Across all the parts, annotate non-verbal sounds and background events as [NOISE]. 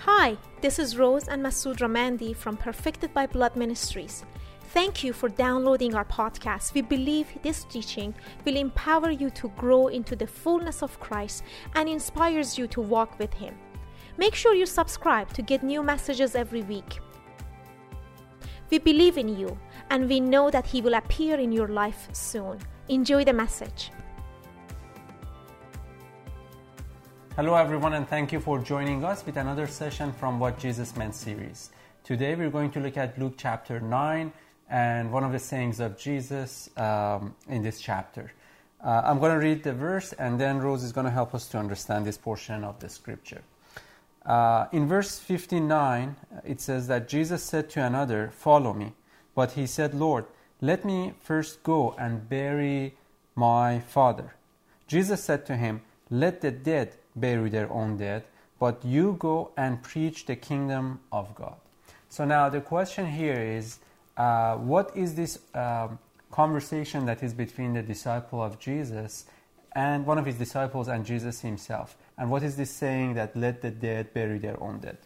Hi, this is Rose and Masood Ramandi from Perfected by Blood Ministries. Thank you for downloading our podcast. We believe this teaching will empower you to grow into the fullness of Christ and inspires you to walk with Him. Make sure you subscribe to get new messages every week. We believe in you and we know that He will appear in your life soon. Enjoy the message. Hello, everyone, and thank you for joining us with another session from What Jesus Meant series. Today, we're going to look at Luke chapter 9 and one of the sayings of Jesus um, in this chapter. Uh, I'm going to read the verse, and then Rose is going to help us to understand this portion of the scripture. Uh, in verse 59, it says that Jesus said to another, Follow me. But he said, Lord, let me first go and bury my father. Jesus said to him, Let the dead bury their own dead, but you go and preach the kingdom of God. So now the question here is uh, what is this um, conversation that is between the disciple of Jesus and one of his disciples and Jesus himself? And what is this saying that let the dead bury their own dead?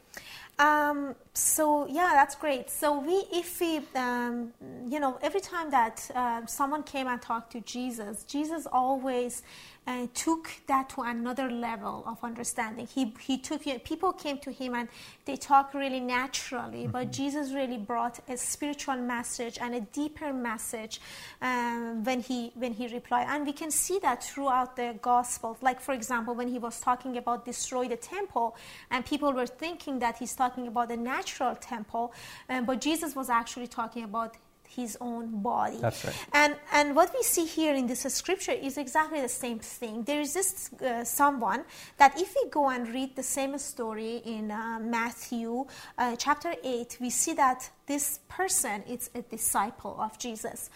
Um, so yeah, that's great. So we, if we, um, you know, every time that uh, someone came and talked to Jesus, Jesus always uh, took that to another level of understanding. He, he took people came to him and they talked really naturally, mm-hmm. but Jesus really brought a spiritual message and a deeper message um, when he when he replied. And we can see that throughout the Gospels. Like for example, when he was talking about destroy the temple, and people were thinking that he's talking about the natural temple, um, but Jesus was actually talking about his own body. That's right. And and what we see here in this scripture is exactly the same thing. There is this uh, someone that if we go and read the same story in uh, Matthew uh, chapter 8, we see that this person is a disciple of Jesus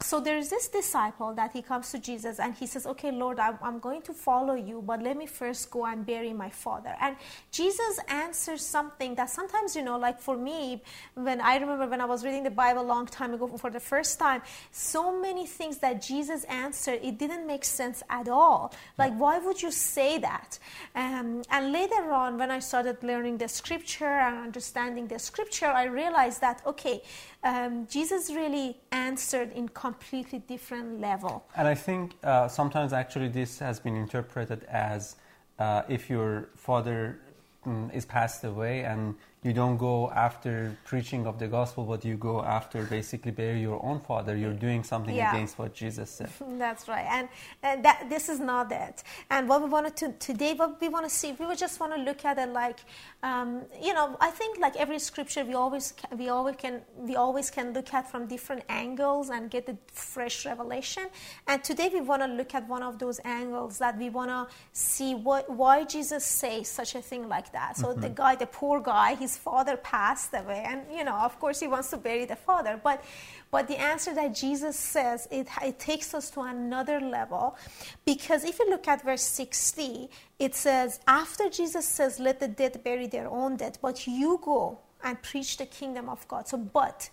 so there is this disciple that he comes to Jesus and he says, Okay, Lord, I'm, I'm, going to follow you, but let me first go and bury my father. And Jesus answers something that sometimes, you know, like for me, when I remember when I was reading the Bible a long time ago for the first time, so many things that Jesus answered, it didn't make sense at all. Like, why would you say that? Um, and later on, when I started learning the scripture and understanding the scripture, I realized that, okay, um, Jesus really answered in completely different level. And I think uh, sometimes actually this has been interpreted as uh, if your father mm, is passed away and you don't go after preaching of the gospel, but you go after basically bury your own father. You're doing something yeah. against what Jesus said. [LAUGHS] That's right, and, and that this is not that. And what we wanted to today, what we want to see, we just want to look at it like, um, you know, I think like every scripture, we always we always can we always can look at from different angles and get the fresh revelation. And today we want to look at one of those angles that we want to see what why Jesus says such a thing like that. So mm-hmm. the guy, the poor guy, his father passed away and you know of course he wants to bury the father but but the answer that jesus says it, it takes us to another level because if you look at verse 60 it says after jesus says let the dead bury their own dead but you go and preach the kingdom of god so but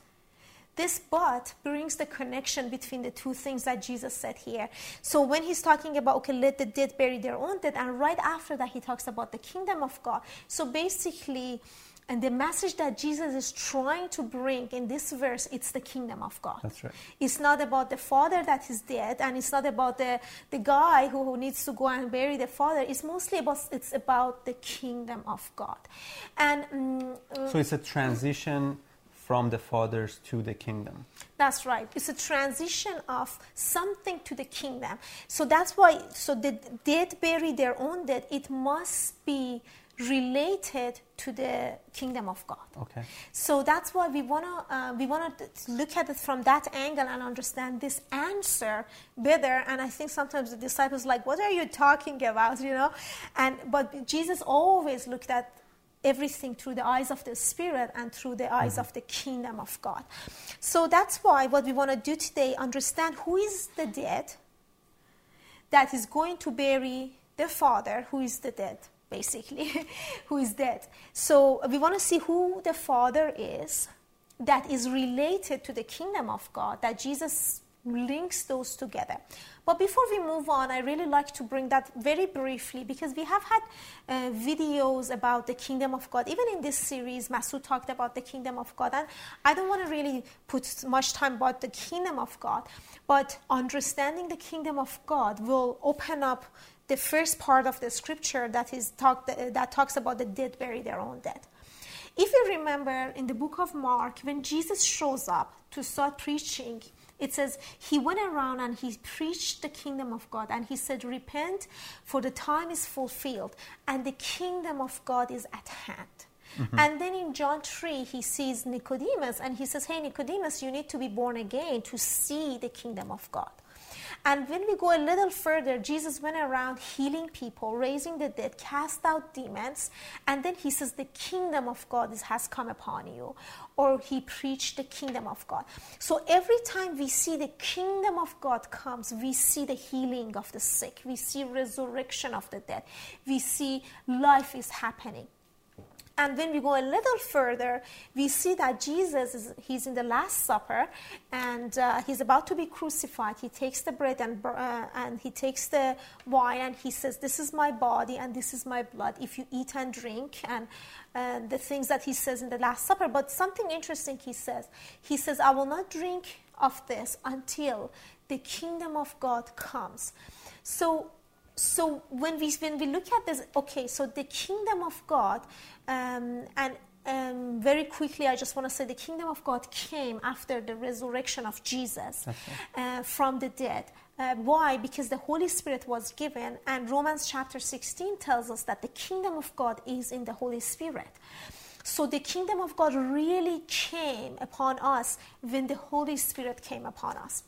this but brings the connection between the two things that Jesus said here. So when he's talking about, okay, let the dead bury their own dead, and right after that, he talks about the kingdom of God. So basically, and the message that Jesus is trying to bring in this verse, it's the kingdom of God. That's right. It's not about the father that is dead, and it's not about the, the guy who, who needs to go and bury the father. It's mostly about it's about the kingdom of God. And um, so it's a transition from the fathers to the kingdom. That's right. It's a transition of something to the kingdom. So that's why so the dead bury their own dead. It must be related to the kingdom of God. Okay. So that's why we wanna uh, we wanna look at it from that angle and understand this answer better. And I think sometimes the disciples like, what are you talking about? You know, and but Jesus always looked at everything through the eyes of the spirit and through the eyes mm-hmm. of the kingdom of God. So that's why what we want to do today understand who is the dead that is going to bury the father who is the dead basically, [LAUGHS] who is dead. So we want to see who the Father is that is related to the kingdom of God that Jesus links those together. But before we move on, I really like to bring that very briefly because we have had uh, videos about the kingdom of God. Even in this series, Masood talked about the kingdom of God. And I don't want to really put much time about the kingdom of God, but understanding the kingdom of God will open up the first part of the scripture that is talk, that talks about the dead bury their own dead. If you remember in the book of Mark, when Jesus shows up to start preaching, it says he went around and he preached the kingdom of God and he said, Repent, for the time is fulfilled and the kingdom of God is at hand. Mm-hmm. And then in John 3, he sees Nicodemus and he says, Hey, Nicodemus, you need to be born again to see the kingdom of God. And when we go a little further, Jesus went around healing people, raising the dead, cast out demons, and then he says, The kingdom of God has come upon you. Or he preached the kingdom of God. So every time we see the kingdom of God comes, we see the healing of the sick, we see resurrection of the dead, we see life is happening. And when we go a little further, we see that Jesus is he's in the Last Supper, and uh, he's about to be crucified. He takes the bread and uh, and he takes the wine, and he says, "This is my body, and this is my blood. If you eat and drink." and uh, the things that he says in the Last Supper. But something interesting he says. He says, "I will not drink of this until the kingdom of God comes." So so when we when we look at this, okay, so the kingdom of God, um, and um, very quickly, I just want to say the kingdom of God came after the resurrection of Jesus uh, from the dead. Uh, why? Because the Holy Spirit was given, and Romans chapter 16 tells us that the kingdom of God is in the Holy Spirit. So the kingdom of God really came upon us when the Holy Spirit came upon us.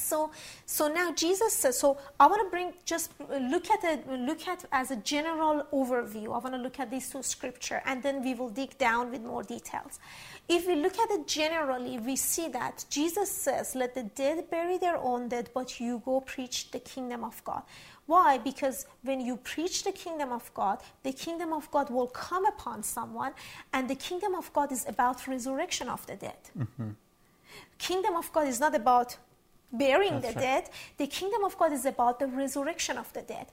So, so now Jesus says. So I want to bring just look at it. Look at as a general overview. I want to look at these two scripture, and then we will dig down with more details. If we look at it generally, we see that Jesus says, "Let the dead bury their own dead, but you go preach the kingdom of God." Why? Because when you preach the kingdom of God, the kingdom of God will come upon someone, and the kingdom of God is about resurrection of the dead. Mm-hmm. Kingdom of God is not about burying that's the right. dead. The kingdom of God is about the resurrection of the dead.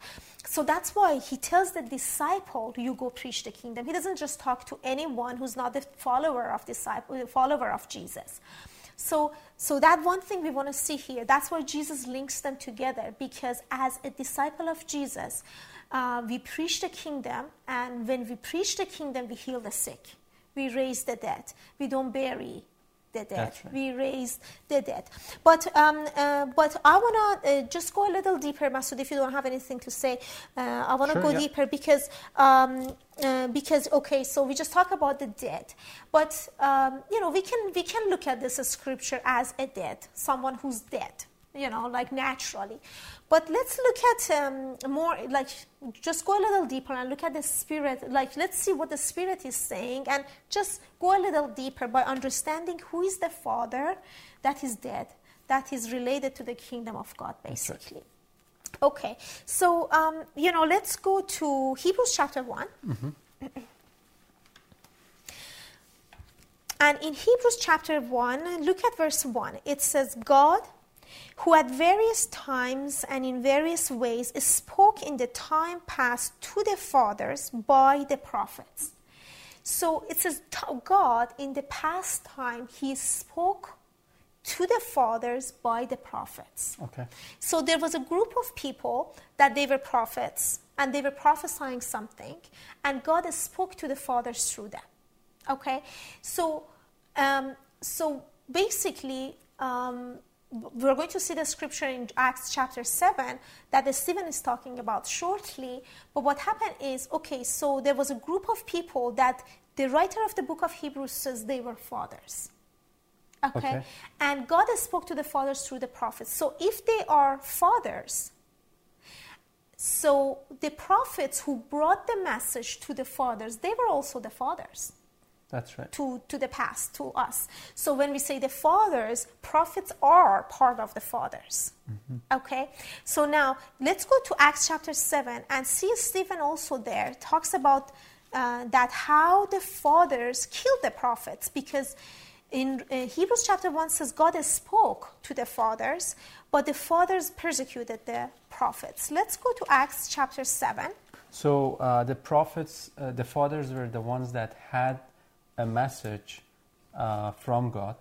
So that's why he tells the disciple, "You go preach the kingdom." He doesn't just talk to anyone who's not the follower of disciple, the follower of Jesus. So, so that one thing we want to see here. That's why Jesus links them together because as a disciple of Jesus, uh, we preach the kingdom, and when we preach the kingdom, we heal the sick, we raise the dead, we don't bury the dead. Right. We raised the dead. But um, uh, but I want to uh, just go a little deeper, Masood. If you don't have anything to say, uh, I want to sure, go yeah. deeper because um, uh, because okay, so we just talk about the dead, but um, you know we can we can look at this scripture as a dead, someone who's dead you know, like naturally. But let's look at um, more, like, just go a little deeper and look at the spirit. Like, let's see what the spirit is saying and just go a little deeper by understanding who is the Father that is dead, that is related to the kingdom of God, basically. Right. Okay, so, um, you know, let's go to Hebrews chapter one mm-hmm. And in Hebrews chapter 1, look at verse 1. It says, God who at various times and in various ways spoke in the time past to the fathers by the prophets. So it says God in the past time he spoke to the fathers by the prophets. Okay. So there was a group of people that they were prophets and they were prophesying something and God spoke to the fathers through them. Okay. So um, so basically um, we're going to see the scripture in Acts chapter 7 that the Stephen is talking about shortly. But what happened is okay, so there was a group of people that the writer of the book of Hebrews says they were fathers. Okay? okay. And God spoke to the fathers through the prophets. So if they are fathers, so the prophets who brought the message to the fathers, they were also the fathers. That's right. To, to the past, to us. So when we say the fathers, prophets are part of the fathers. Mm-hmm. Okay? So now let's go to Acts chapter 7 and see Stephen also there talks about uh, that how the fathers killed the prophets because in uh, Hebrews chapter 1 says God has spoke to the fathers, but the fathers persecuted the prophets. Let's go to Acts chapter 7. So uh, the prophets, uh, the fathers were the ones that had a message uh, from God,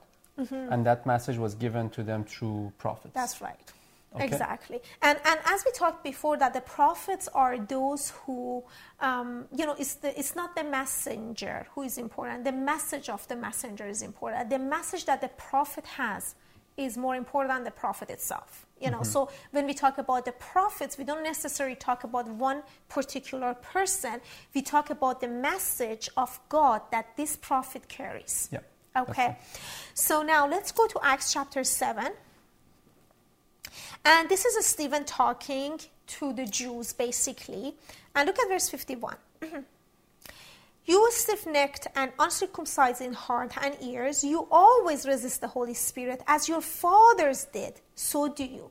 and that message was given to them through prophets. Mm-hmm. That's right. Okay. Exactly. And, and as we talked before, that the prophets are those who, um, you know, it's, the, it's not the messenger who is important. The message of the messenger is important. The message that the prophet has is more important than the prophet itself. You know, mm-hmm. so when we talk about the prophets, we don't necessarily talk about one particular person. We talk about the message of God that this prophet carries. Yeah, Okay. So now let's go to Acts chapter 7. And this is Stephen talking to the Jews basically. And look at verse 51. [CLEARS THROAT] You were stiff necked and uncircumcised in heart and ears, you always resist the Holy Spirit as your fathers did, so do you.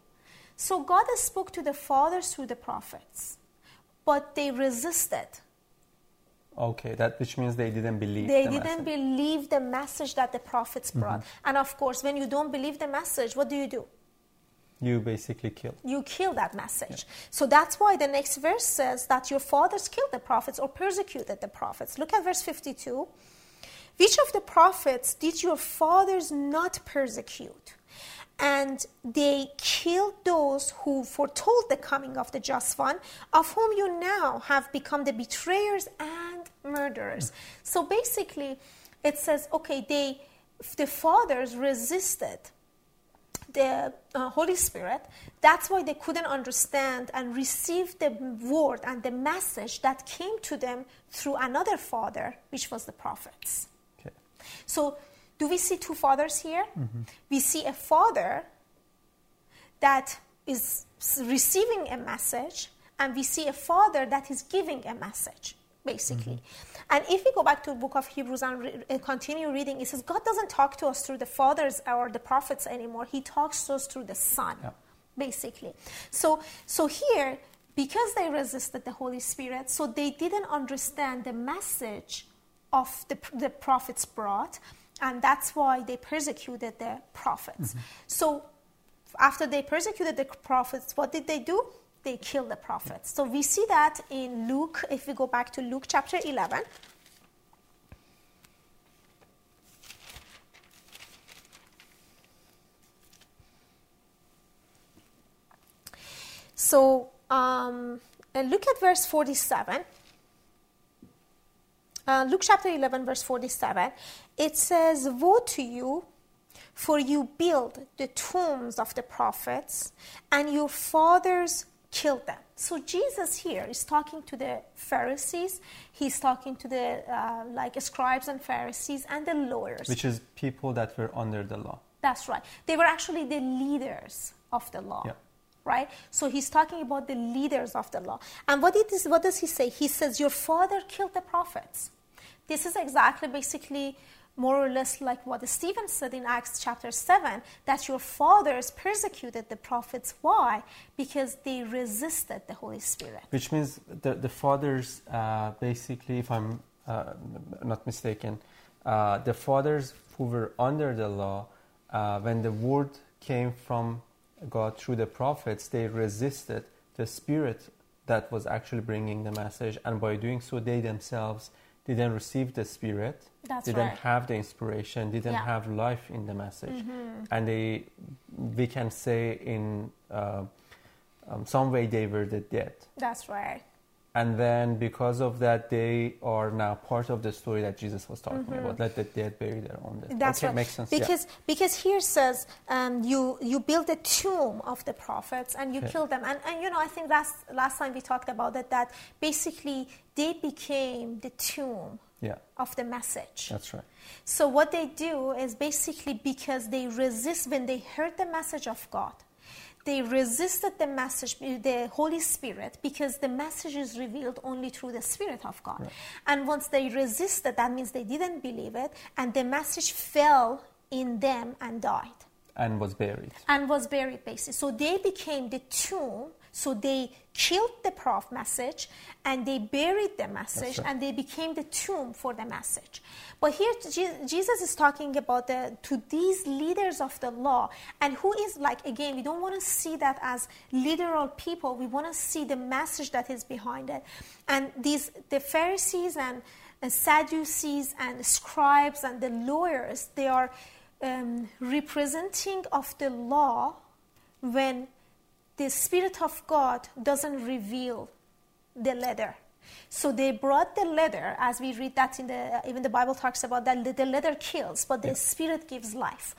So God spoke to the fathers through the prophets, but they resisted. Okay, that which means they didn't believe. They the didn't message. believe the message that the prophets brought. Mm-hmm. And of course, when you don't believe the message, what do you do? You basically kill. you kill that message. So that's why the next verse says that your fathers killed the prophets or persecuted the prophets. Look at verse 52. Which of the prophets did your fathers not persecute? And they killed those who foretold the coming of the just one, of whom you now have become the betrayers and murderers. Hmm. So basically, it says, okay, they, the fathers resisted the uh, Holy Spirit. That's why they couldn't understand and receive the word and the message that came to them through another father, which was the prophets. Okay. So, do we see two fathers here? We see a father that is receiving a message, and we see a father that is giving a message, basically. And if we go back to the book of Hebrews and re- uh, continue reading, it says God doesn't talk to us through the fathers or the prophets anymore. He talks to us through the Son, Yeah. basically. So, so here, because they resisted the Holy Spirit, so they didn't understand the message of the, the prophets brought, and that's why they persecuted the prophets. So, after they persecuted the prophets, what did they do? They kill the prophets. So, we see that in Luke, if we go back to Luke chapter 11. So, um, look at verse 47. Uh, Luke chapter 11, verse 47. It says, Woe to you, for you build the tombs of the prophets, and your fathers killed them. So Jesus here is talking to the Pharisees. He's talking to the uh, like scribes and Pharisees and the lawyers. Which is people that were under the law. That's right. They were actually the leaders of the law. Yeah. Right? So he's talking about the leaders of the law. And what, it is, what does he say? He says, Your father killed the prophets. This is exactly basically more or less like what Stephen said in Acts chapter 7 that your fathers persecuted the prophets. Why? Because they resisted the Holy Spirit. Which means the, the fathers, uh, basically, if I'm uh, not mistaken, uh, the fathers who were under the law, uh, when the word came from God through the prophets, they resisted the spirit that was actually bringing the message, and by doing so, they themselves didn't receive the spirit, That's didn't right. have the inspiration, didn't Yeah. Mm-hmm. have life in the message, and they, we can say in uh, um, some way, they were the dead That's right. And then because of that they are now part of the story that jesus was talking Mm-hmm. about let the dead bury their own dead That's okay right. makes sense yeah. Because because here says um, you you build a tomb of the prophets and you Okay. kill them. And, and you know I think last last time we talked about it that basically they became the tomb yeah of the message. that's right So what they do is basically because they resist when they heard the message of God. They resisted the message, eh, the Holy Spirit, because the message is revealed only through the Spirit of God. And once they resisted, that means they didn't believe it, and the message fell in them and died and was buried and was buried basically. So they became the tomb So they killed the prof message and they buried the message right. and they became the tomb for the message. But here Jesus is talking about the to these leaders of the law and who is like again we don't want to see that as literal people. We want to see the message that is behind it. And these the Pharisees and the Sadducees and scribes and the lawyers they are um, representing of the law when the Spirit of God doesn't reveal the letter. So they brought the letter, as we read that in the even the Bible talks about that the letter kills, but the Yeah. Spirit gives life.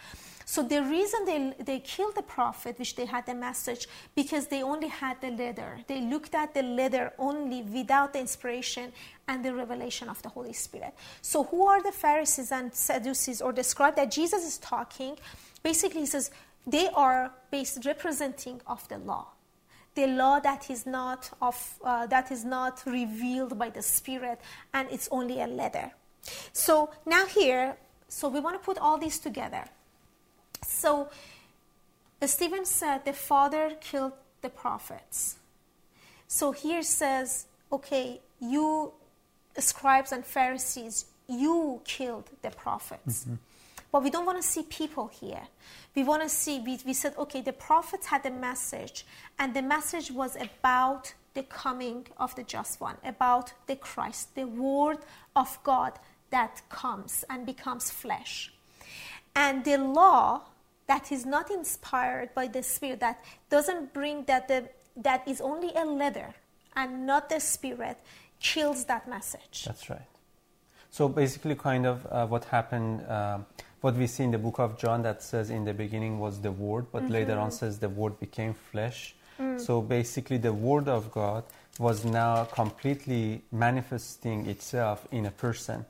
So the reason they they killed the prophet, which they had the message, because they only had the letter. They looked at the letter only without the inspiration and the revelation of the Holy Spirit. So who are the Pharisees and Sadducees or the scribe that Jesus is talking? Basically, he says they are based representing of the law. The law that is not of uh, that is not revealed by the spirit and it's only a letter. So now here so we want to put all these together. So stephen said the father killed the prophets. So here says okay you scribes and pharisees you killed the prophets but we don't want to see people here. We want to see, we, we said, okay, the prophets had a message, and the message was about the coming of the just one, about the Christ, the word of God that comes and becomes flesh. And the law that is not inspired by the Spirit, that doesn't bring that, the, that is only a letter and not the Spirit, kills that message. That's right. So basically, kind of uh, what happened, uh, what we see in the book of John that says in the beginning was the Word, but later on says the Word became flesh. So basically, the Word of God was now completely manifesting itself in a person.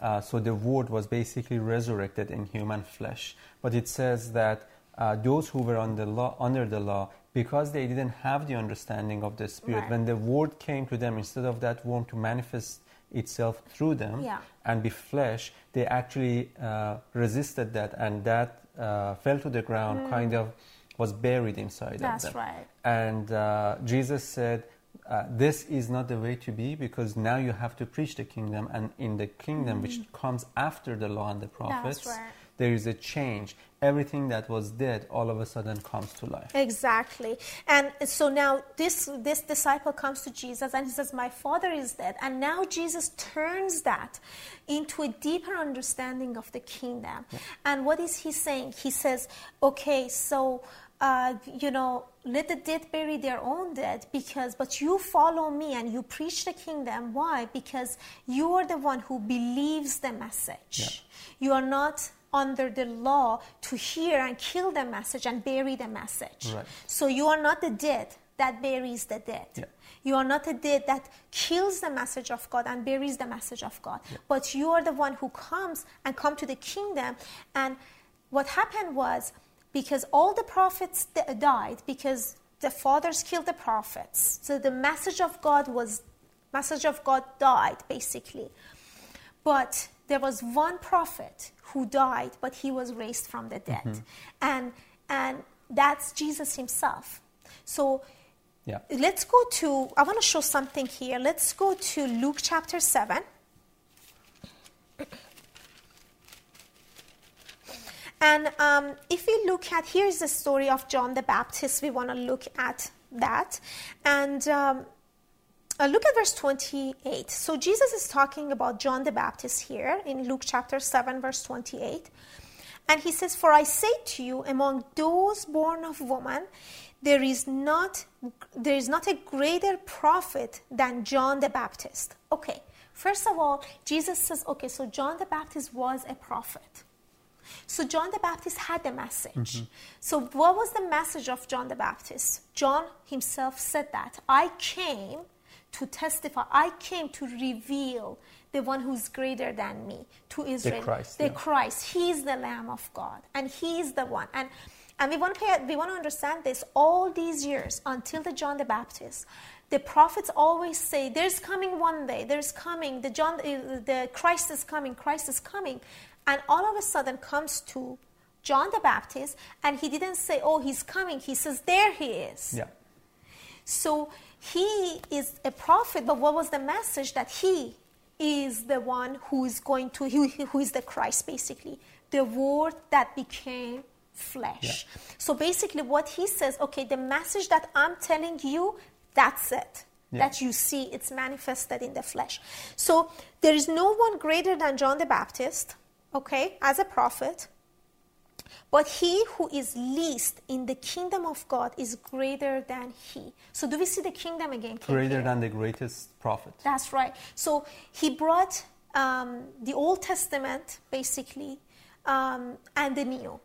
Uh, so the Word was basically resurrected in human flesh. But it says that uh, those who were on the law, under the law, because they didn't have the understanding of the Spirit, Right. when the Word came to them, instead of that Word to manifest itself through them Yeah. and be flesh, they actually uh, resisted that, and that uh, fell to the ground, kind of was buried inside Mm. That's of them. right. And uh, Jesus said, uh, This is not the way to be because now you have to preach the kingdom, and in the kingdom which comes after the law and the prophets, Mm. right. There is a change. Everything that was dead all of a sudden comes to life. Exactly. And so now this this disciple comes to Jesus and he says, My father is dead. And now Jesus turns that into a deeper understanding of the kingdom. And what is he saying? He says, Okay, so uh, you know, let the dead bury their own dead because but you follow me and you preach the kingdom. Why? Because you are the one who believes the message. You are not under the law to hear and kill the message and bury the message. Right. So you are not the dead that buries the dead. Yeah. You are not the dead that kills the message of God and buries the message of God. But you are the one who comes and come to the kingdom. And what happened was because all the prophets died because the fathers killed the prophets. So the message of God was message of God died basically. But there was one prophet who died, but he was raised from the dead. And, and that's Jesus himself. So Yeah. let's go to, I want to show something here. Let's go to Luke chapter 7. And um, if we look at, here's the story of John the Baptist. We want to look at that. And um, uh, look at verse 28. So Jesus is talking about John the Baptist here in Luke chapter 7, verse 28. And he says, For I say to you, among those born of woman, there is not there is not a greater prophet than John the Baptist. Okay, first of all, Jesus says, okay, so John the Baptist was a prophet. So John the Baptist had the message. So what was the message of John the Baptist? John himself said that I came to testify. I came to reveal the one who's greater than me to Israel. The Christ, the yeah. Christ. He is the Lamb of God, and He is the one. And and we want to pay, we want to understand this. All these years until the John the Baptist, the prophets always say, "There's coming one day. There's coming. The John, the Christ is coming. Christ is coming." And all of a sudden comes to John the Baptist, and he didn't say, "Oh, he's coming." He says, "There he is." Yeah. So he is a prophet, but what was the message that he is the one who is going to, who, who is the Christ basically, the word that became flesh. Yeah. So basically, what he says, okay, the message that I'm telling you, that's it. Yeah. That you see, it's manifested in the flesh. So there is no one greater than John the Baptist, okay, as a prophet. But he who is least in the kingdom of God is greater than he. So do we see the kingdom again? Greater here? than the greatest prophet. That's right. So he brought um, the Old Testament, basically, um, and the New.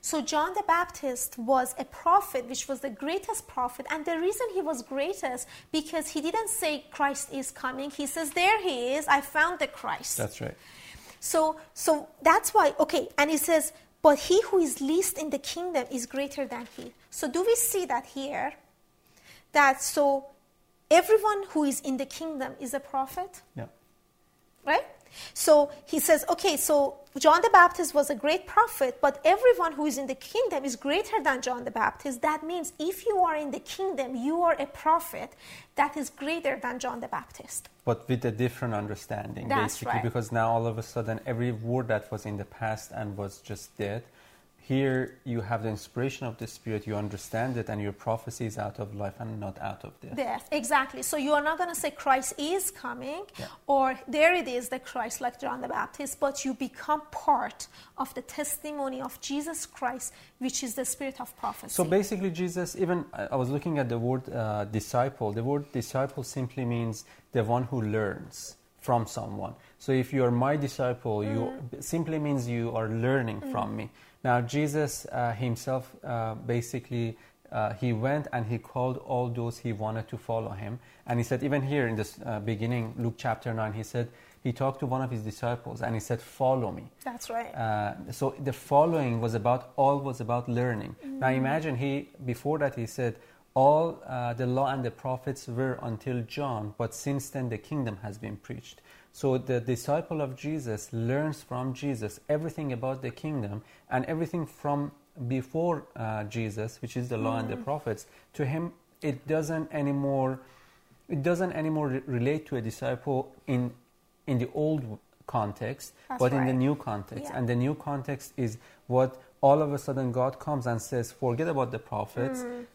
So John the Baptist was a prophet, which was the greatest prophet. And the reason he was greatest, because he didn't say Christ is coming. He says, There he is, I found the Christ. That's right. So, so that's why, okay, and he says, but he who is least in the kingdom is greater than he. So, do we see that here? That so everyone who is in the kingdom is a prophet, Yeah. right? So he says, okay, so John the Baptist was a great prophet, but everyone who is in the kingdom is greater than John the Baptist. That means if you are in the kingdom, you are a prophet that is greater than John the Baptist. But with a different understanding, That's basically, right. because now all of a sudden every word that was in the past and was just dead, here you have the inspiration of the Spirit, you understand it, and your prophecy is out of life and not out of death. Death, exactly. So you are not going to say Christ is coming Yeah. or there it is, the Christ like John the Baptist, but you become part of the testimony of Jesus Christ, which is the spirit of prophecy. So basically, Jesus, even I was looking at the word uh, disciple. The word disciple simply means the one who learns from someone. So if you are my disciple, you simply means you are learning from me. Now, Jesus uh, himself uh, basically. Uh, he went and he called all those he wanted to follow him. And he said, even here in this uh, beginning, Luke chapter 9, he said, he talked to one of his disciples and he said, Follow me. That's right. Uh, so the following was about all was about learning. Now imagine he before that he said all uh, the law and the prophets were until John, but since then the kingdom has been preached. So the disciple of Jesus learns from Jesus everything about the kingdom and everything from before uh, Jesus, which is the law and the prophets. To him, it doesn't anymore it doesn't anymore re- relate to a disciple in in the old context, That's but in the new context. Yeah. And the new context is what all of a sudden God comes and says, forget about the prophets Mm.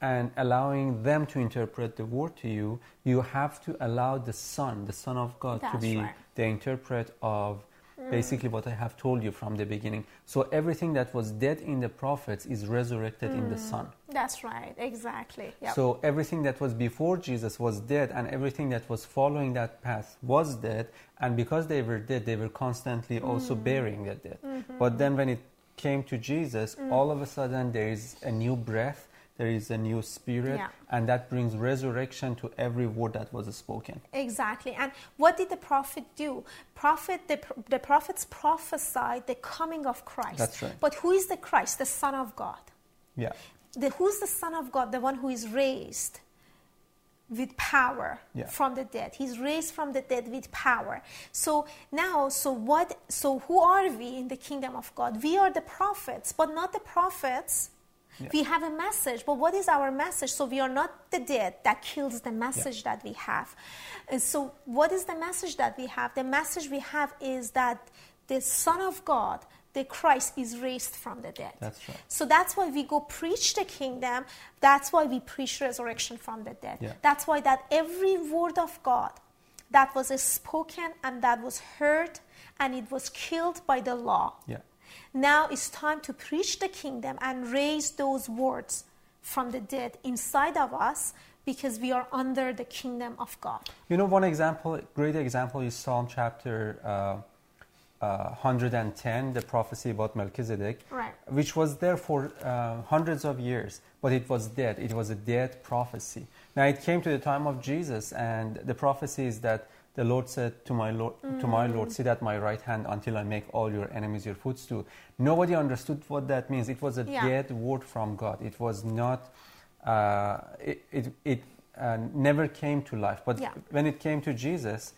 And allowing them to interpret the word to you. You have to allow the Son, the Son of God, to be right. Mm. the interpret of basically what I have told you from the beginning. So everything that was dead in the prophets is resurrected in Mm. the Son. That's right. Exactly. Yep. So everything that was before Jesus was dead, and everything that was following that path was dead. And because they were dead, they were constantly also Mm. bearing their death. Mm-hmm. But then when it came to Jesus, Mm. all of a sudden there is a new breath, there is a new spirit, Yeah. and that brings resurrection to every word that was spoken. Exactly. And what did the prophet do? Prophet, the, the prophets prophesied the coming of Christ. That's right. But who is the Christ? The Son of God. Yeah. The, who's the Son of God? The one who is raised with power Yeah. from the dead. He's raised from the dead with power. So now, so what? So who are we in the kingdom of God? We are the prophets, but not the prophets. Yeah. We have a message, but what is our message? So we are not the dead that kills the message that we have. And so, what is the message that we have? The message we have is that the Son of God, the Christ, is raised from the dead. That's right. So that's why we go preach the kingdom. That's why we preach resurrection from the dead. Yeah. That's why that every word of God that was spoken and that was heard and it was killed by the law. Yeah. Now it's time to preach the kingdom and raise those words from the dead inside of us because we are under the kingdom of God. You know, one example, great example is Psalm chapter uh, uh, 110, the prophecy about Melchizedek, Right. which was there for uh, hundreds of years, but it was dead. It was a dead prophecy. Now it came to the time of Jesus, and the prophecy is that the Lord said to my Lord, to my Lord, sit at my right hand until I make all your enemies your footstool. Nobody understood what that means. It was a Yeah. dead word from God. It was not. Uh, it it, it uh, never came to life. But Yeah. when it came to Jesus,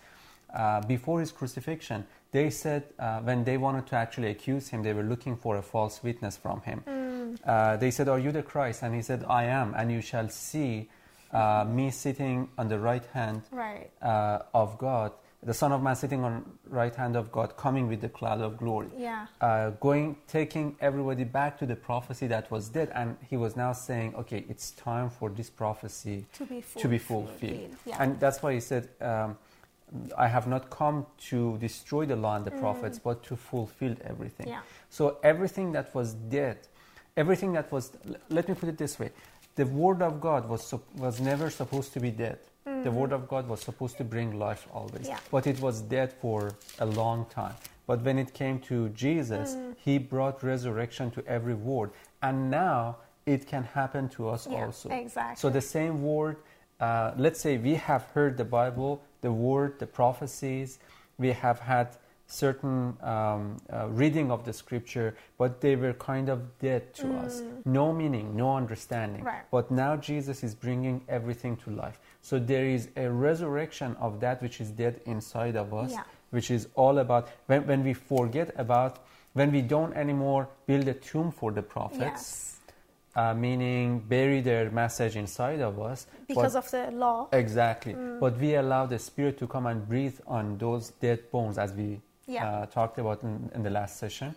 uh, before his crucifixion, they said uh, when they wanted to actually accuse him, they were looking for a false witness from him. Uh, they said, "Are you the Christ?" And he said, "I am." And you shall see uh, me sitting on the right hand Right. uh, of God, the Son of Man sitting on right hand of God, coming with the cloud of glory. Yeah. Uh, going, taking everybody back to the prophecy that was dead, and he was now saying, "Okay, it's time for this prophecy To be to be fulfilled, fulfilled." yeah. And that's why he said, um, "I have not come to destroy the law and the prophets, but to fulfill everything." Mm. Yeah. So everything that was dead, everything that was, let me put it this way, the Word of God was, was never supposed to be dead. The Word of God was supposed to bring life always. Mm-hmm. Yeah. But it was dead for a long time. But when it came to Jesus, Mm. He brought resurrection to every word. And now it can happen to us Yeah, also. exactly. So the same word, uh, let's say we have heard the Bible, the word, the prophecies, we have had certain um, uh, reading of the scripture, but they were kind of dead to us. No meaning, no understanding. Mm. Right. But now Jesus is bringing everything to life. So there is a resurrection of that which is dead inside of us, Yeah. which is all about when, when we forget about, when we don't anymore build a tomb for the prophets, Yes. uh, meaning bury their message inside of us. Because but, of the law. exactly. But we allow the Spirit to come and breathe on those dead bones, as we Yeah. Mm-hmm. uh, talked about in, in the last session,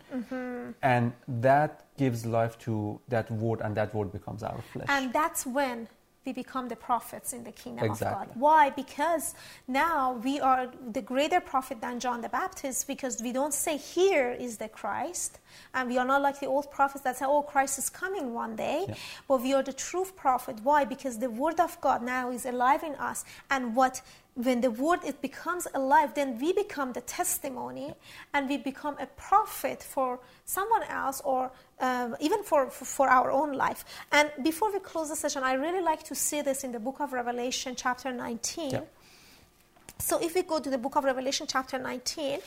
and that gives life to that word, and that word becomes our flesh. And that's when we become the prophets in the kingdom of God. Why? Because now we are the greater prophet than John the Baptist because we don't say here is the Christ. And we are not like the old prophets that say, oh, Christ is coming one day. Yeah. But we are the true prophet. Why? Because the word of God now is alive in us. And what when the word it becomes alive, then we become the testimony and we become a prophet for someone else or um, even for, for, our own life. And before we close the session, I really like to see this in the book of Revelation, chapter 19. Yeah. So if we go to the book of Revelation, chapter 19,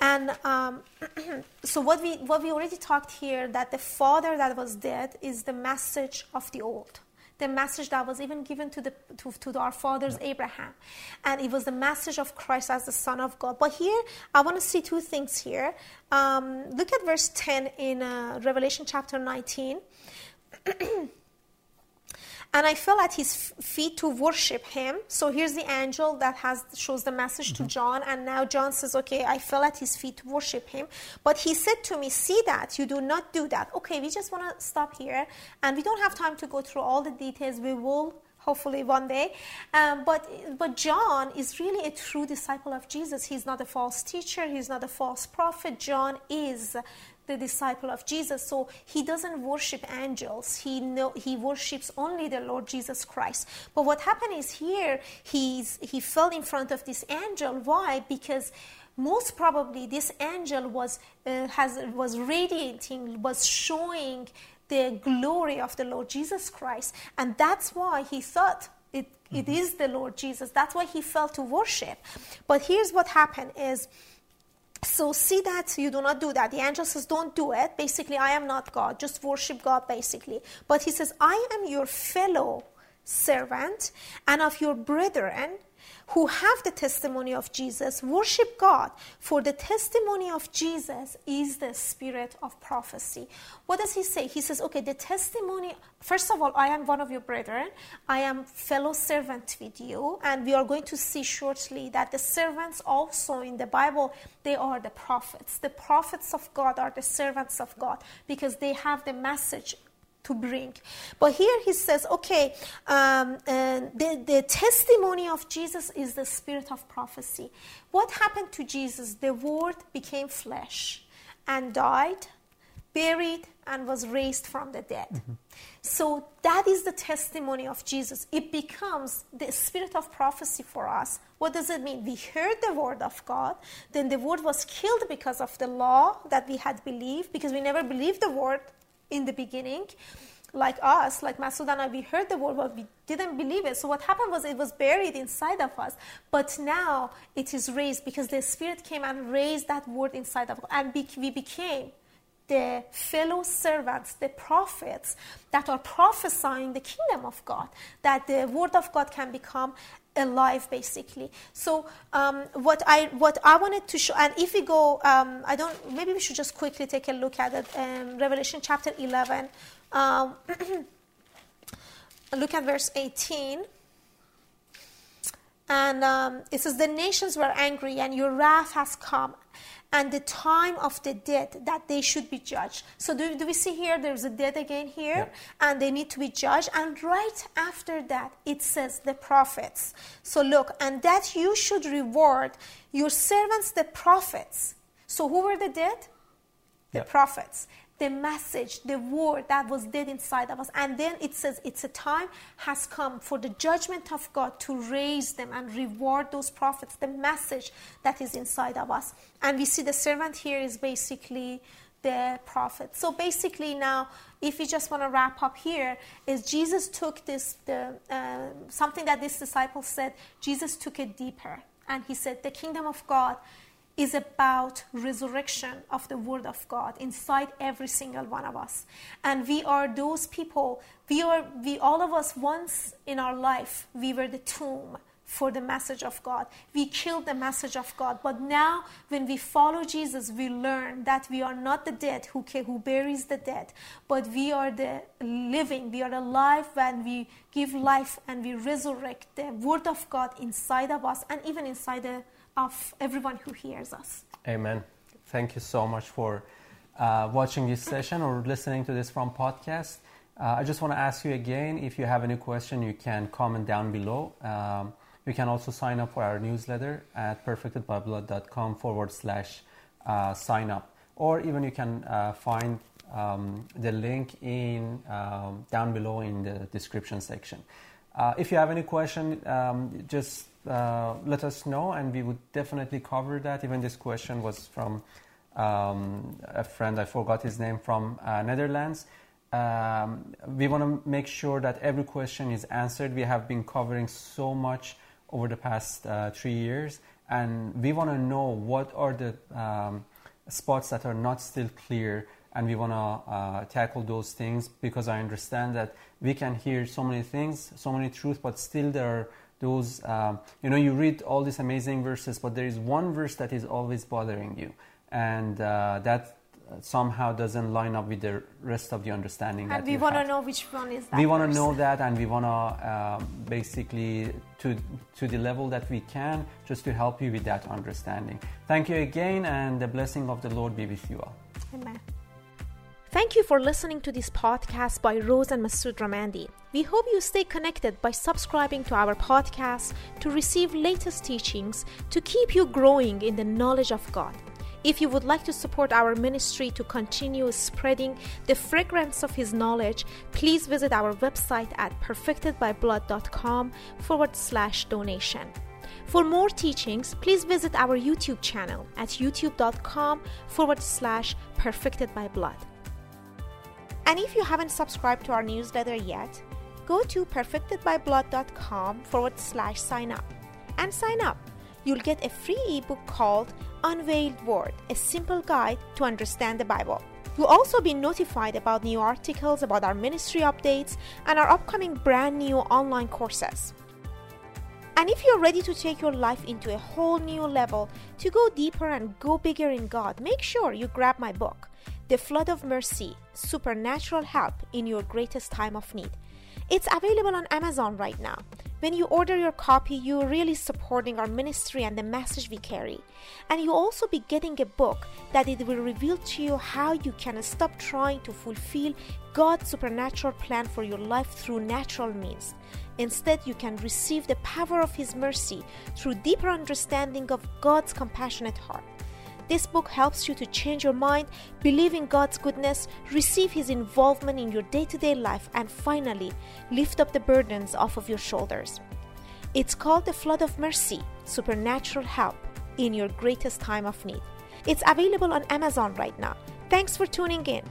and um, [CLEARS THROAT] so what we what we already talked here that the father that was dead is the message of the old, the message that was even given to the to, to our fathers Abraham, and it was the message of Christ as the Son of God. But here I want to see two things here. Um, look at verse 10 in uh, Revelation chapter 19. [CLEARS THROAT] and I fell at his feet to worship him. So here's the angel that has shows the message to John, and now John says, "Okay, I fell at his feet to worship him." But he said to me, "See that you do not do that." Okay, we just want to stop here, and we don't have time to go through all the details. We will hopefully one day. Um, but but John is really a true disciple of Jesus. He's not a false teacher. He's not a false prophet. John is the disciple of Jesus. So he doesn't worship angels. He know he worships only the Lord Jesus Christ. But what happened is here he's he fell in front of this angel. Why? Because most probably this angel was uh, has was radiating, was showing the glory of the Lord Jesus Christ, and that's why he thought it, it is the Lord Jesus. That's why he fell to worship. But here's what happened: is so see that you do not do that. The angel says, Don't do it. Basically, I am not God. Just worship God, basically. But he says, I am your fellow servant and of your brethren who have the testimony of Jesus. Worship God, for the testimony of Jesus is the spirit of prophecy. What does he say? He says, Okay, the testimony, first of all, I am one of your brethren. I am fellow servant with you. And we are going to see shortly that the servants also in the Bible, they are the prophets. The prophets of God are the servants of God because they have the message to bring. But here he says, okay, um, and the, the testimony of Jesus is the spirit of prophecy. What happened to Jesus? The Word became flesh and died, buried, and was raised from the dead. So that is the testimony of Jesus. It becomes the spirit of prophecy for us. What does it mean? We heard the word of God, then the word was killed because of the law that we had believed, because we never believed the word in the beginning. Like us, like I, we heard the word, but we didn't believe it. So what happened was it was buried inside of us. But now it is raised because the Spirit came and raised that word inside of us. And we became the fellow servants, the prophets that are prophesying the kingdom of God, that the word of God can become alive basically so um, what i what i wanted to show and if we go um, i don't maybe we should just quickly take a look at it um, revelation chapter 11 um, [CLEARS THROAT] look at verse 18. And um, it says, The nations were angry, and your wrath has come, and the time of the dead that they should be judged. So, do, do we see here there's a dead again here, and they need to be judged? And right after that, it says the prophets. So, look, and that you should reward your servants, the prophets. So, who were the dead? The prophets the message, the word that was dead inside of us. And then it says it's a time has come for the judgment of God to raise them and reward those prophets, the message that is inside of us. And we see the servant here is basically the prophet. So basically now, if we just want to wrap up here, is Jesus took this, the, uh, something that this disciple said, Jesus took it deeper. And he said, the kingdom of God is about resurrection of the word of god inside every single one of us. And we are those people we are we all of us once in our life we were the tomb for the message of god. We killed the message of god. But now when we follow jesus we learn that we are not the dead who who buries the dead but we are the living we are alive when we give life and we resurrect the word of god inside of us and even inside the of everyone who hears us. Amen. Thank you so much for uh, watching this session or listening to this from podcast. Uh, I just want to ask you again if you have any question, you can comment down below. Um, you can also sign up for our newsletter at perfectedbyblood.com forward slash uh, sign up. Or even you can uh, find um, the link in um, down below in the description section. Uh, if you have any question, um, just uh, let us know, and we would definitely cover that. Even this question was from um, a friend, I forgot his name, from uh, Netherlands. Um, we want to make sure that every question is answered. We have been covering so much over the past uh, three years, and we want to know what are the um, spots that are not still clear and we want to uh, tackle those things because I understand that we can hear so many things, so many truths, but still there are those, um, you know, you read all these amazing verses, but there is one verse that is always bothering you, and uh, that somehow doesn't line up with the rest of the understanding And we want to know which one is that. we want to know that and we want to um, basically to to the level that we can just to help you with that understanding thank you again and the blessing of the lord be with you all Amen. Thank you for listening to this podcast by Rose and Masood Ramandi. We hope you stay connected by subscribing to our podcast to receive latest teachings to keep you growing in the knowledge of God. If you would like to support our ministry to continue spreading the fragrance of His knowledge, please visit our website at perfectedbyblood.com forward slash donation. For more teachings, please visit our YouTube channel at youtube.com forward slash perfectedbyblood. And if you haven't subscribed to our newsletter yet, go to perfectedbyblood.com forward slash sign up and sign up. You'll get a free ebook called Unveiled Word, a simple guide to understand the Bible. You'll also be notified about new articles about our ministry updates and our upcoming brand new online courses. And if you're ready to take your life into a whole new level, to go deeper and go bigger in God, make sure you grab my book, The Flood of Mercy Supernatural Help in Your Greatest Time of Need. It's available on Amazon right now. When you order your copy, you're really supporting our ministry and the message we carry. And you'll also be getting a book that it will reveal to you how you can stop trying to fulfill God's supernatural plan for your life through natural means. Instead, you can receive the power of His mercy through deeper understanding of God's compassionate heart. This book helps you to change your mind, believe in God's goodness, receive His involvement in your day to day life, and finally, lift up the burdens off of your shoulders. It's called The Flood of Mercy Supernatural Help in Your Greatest Time of Need. It's available on Amazon right now. Thanks for tuning in.